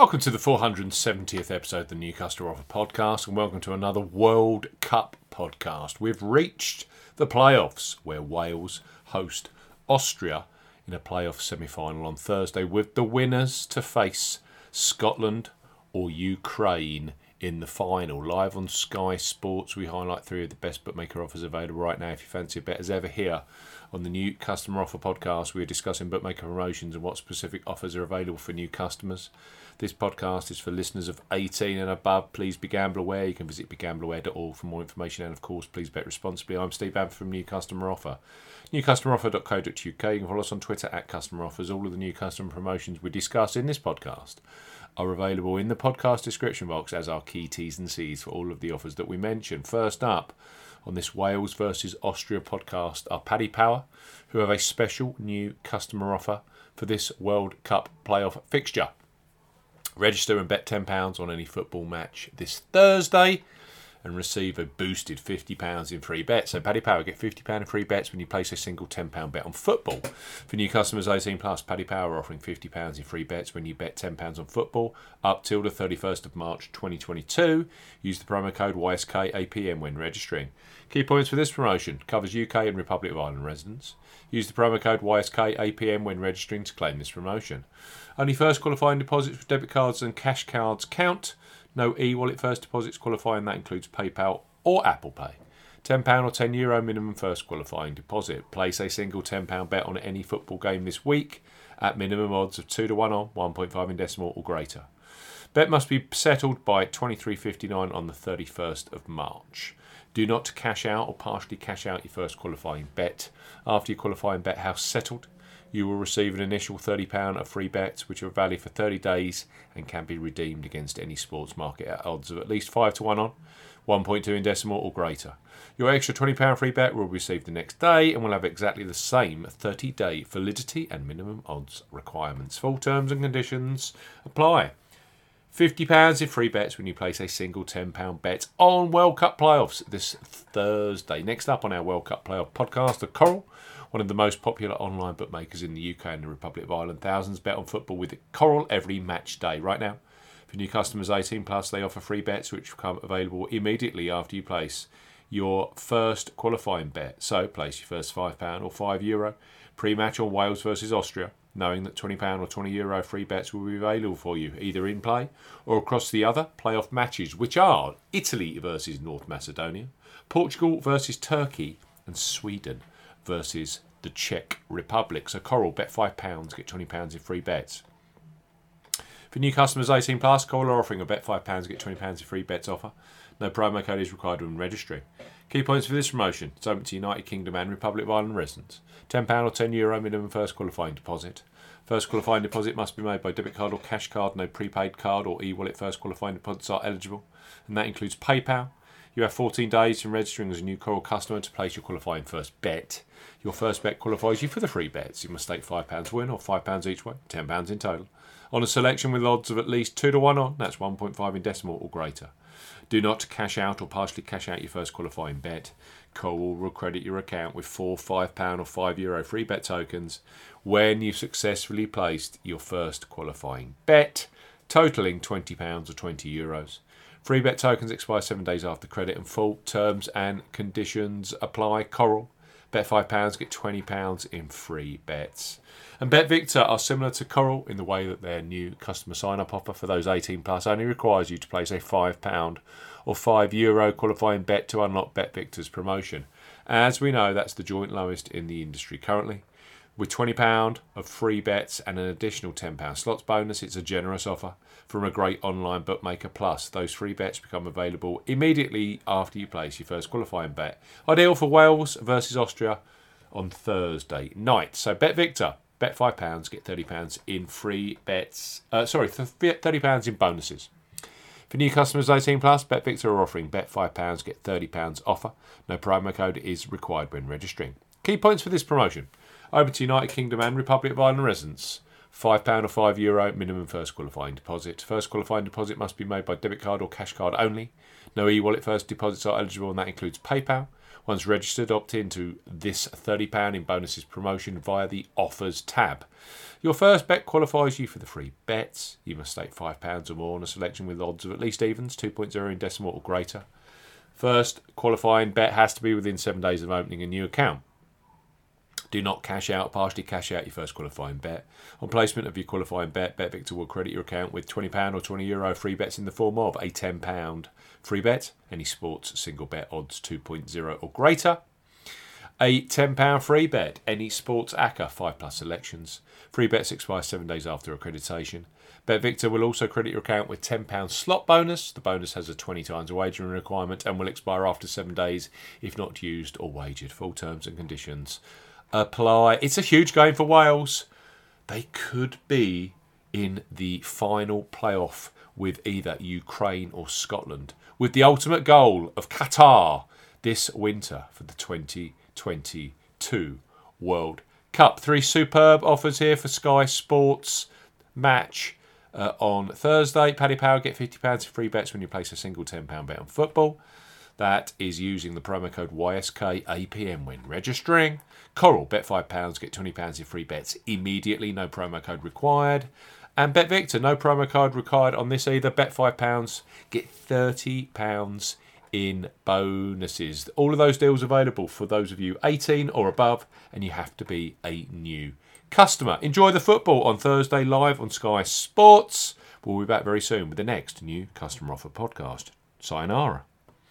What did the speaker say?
Welcome to the 470th episode of the New Customer Offer podcast, and welcome to another World Cup podcast. We've reached the playoffs where Wales host Austria in a playoff semi final on Thursday, with the winners to face Scotland or Ukraine in the final. Live on Sky Sports, we highlight three of the best bookmaker offers available right now. If you fancy a bet as ever here on the new customer offer podcast, we are discussing bookmaker promotions and what specific offers are available for new customers. This podcast is for listeners of 18 and above. Please be gamble aware. You can visit begambleaware.org for more information and, of course, please bet responsibly. I'm Steve Bamford from New Customer Offer. NewCustomeroffer.co.uk. You can follow us on Twitter at Customer Offers. All of the new customer promotions we discuss in this podcast are available in the podcast description box as our key T's and C's for all of the offers that we mentioned. First up on this Wales versus Austria podcast are Paddy Power, who have a special new customer offer for this World Cup playoff fixture. Register and bet £10 on any football match this Thursday and receive a boosted £50 in free bets. So Paddy Power get £50 in free bets when you place a single £10 bet on football. For new customers 18 plus, Paddy Power offering £50 in free bets when you bet £10 on football up till the 31st of March 2022. Use the promo code YSKAPM when registering. Key points for this promotion covers UK and Republic of Ireland residents. Use the promo code YSKAPM when registering to claim this promotion. Only first qualifying deposits with debit cards and cash cards count. No e wallet first deposits qualifying, that includes PayPal or Apple Pay. £10 or €10 Euro minimum first qualifying deposit. Place a single £10 bet on any football game this week at minimum odds of 2 to 1 on, 1.5 in decimal or greater. Bet must be settled by 23.59 on the 31st of March. Do not cash out or partially cash out your first qualifying bet. After your qualifying bet house settled, you will receive an initial £30 of free bets, which are valid for 30 days and can be redeemed against any sports market at odds of at least 5 to 1 on, 1.2 in decimal or greater. Your extra £20 free bet will be received the next day and will have exactly the same 30 day validity and minimum odds requirements. Full terms and conditions apply. £50 in free bets when you place a single £10 bet on World Cup playoffs this Thursday. Next up on our World Cup playoff podcast, the Coral one of the most popular online bookmakers in the UK and the Republic of Ireland. Thousands bet on football with Coral every match day. Right now, for new customers 18 plus, they offer free bets which become available immediately after you place your first qualifying bet. So place your first £5 or €5 Euro pre-match on Wales versus Austria, knowing that £20 or €20 Euro free bets will be available for you, either in play or across the other playoff matches, which are Italy versus North Macedonia, Portugal versus Turkey, and Sweden versus the Czech Republic. So Coral, bet £5, get £20 in free bets. For new customers 18 plus, Coral are offering a bet £5, get £20 in free bets offer. No promo code is required when registering. Key points for this promotion. It's open to United Kingdom and Republic of Ireland residents. £10 or €10 Euro minimum first qualifying deposit. First qualifying deposit must be made by debit card or cash card. No prepaid card or e-wallet first qualifying deposits are eligible. And that includes PayPal, you have 14 days from registering as a new Coral customer to place your qualifying first bet. Your first bet qualifies you for the free bets. You must stake £5 win or £5 each way, £10 in total. On a selection with odds of at least 2 to 1 on, that's 1.5 in decimal or greater. Do not cash out or partially cash out your first qualifying bet. Coral will credit your account with four £5 or €5 Euro free bet tokens when you've successfully placed your first qualifying bet, totaling £20 or €20. Euros. Free bet tokens expire seven days after credit and full. Terms and conditions apply. Coral. Bet £5, get £20 in free bets. And Bet Victor are similar to Coral in the way that their new customer sign up offer for those 18 plus only requires you to place a £5 or €5 Euro qualifying bet to unlock Bet Victor's promotion. As we know, that's the joint lowest in the industry currently. With £20 of free bets and an additional £10 slots bonus, it's a generous offer from a great online bookmaker. Plus, those free bets become available immediately after you place your first qualifying bet. Ideal for Wales versus Austria on Thursday night. So, Bet Victor, bet £5, get £30 in free bets. Uh, sorry, £30 in bonuses. For new customers 18 plus, Bet Victor are offering bet £5, get £30 offer. No promo code is required when registering. Key points for this promotion. Open to United Kingdom and Republic of Ireland residents. £5 or €5 Euro minimum first qualifying deposit. First qualifying deposit must be made by debit card or cash card only. No e wallet first deposits are eligible, and that includes PayPal. Once registered, opt into this £30 in bonuses promotion via the offers tab. Your first bet qualifies you for the free bets. You must stake £5 or more on a selection with odds of at least evens, 2.0 in decimal or greater. First qualifying bet has to be within seven days of opening a new account. Do not cash out, partially cash out your first qualifying bet. On placement of your qualifying bet, BetVictor will credit your account with £20 or €20 Euro free bets in the form of a £10 free bet, any sports single bet odds 2.0 or greater, a £10 free bet, any sports ACCA 5 plus selections. Free bets expire seven days after accreditation. BetVictor will also credit your account with £10 slot bonus. The bonus has a 20 times wagering requirement and will expire after seven days if not used or wagered. Full terms and conditions apply. It's a huge game for Wales. They could be in the final playoff with either Ukraine or Scotland, with the ultimate goal of Qatar this winter for the 2022 World Cup. Three superb offers here for Sky Sports match. Uh, on Thursday, Paddy Power get £50 in free bets when you place a single £10 bet on football. That is using the promo code YSKAPM when registering. Coral, bet £5, get £20 in free bets immediately, no promo code required. And Bet Victor, no promo code required on this either. Bet £5, get £30 in bonuses. All of those deals available for those of you 18 or above, and you have to be a new customer. Enjoy the football on Thursday live on Sky Sports. We'll be back very soon with the next new customer offer podcast. Sayonara.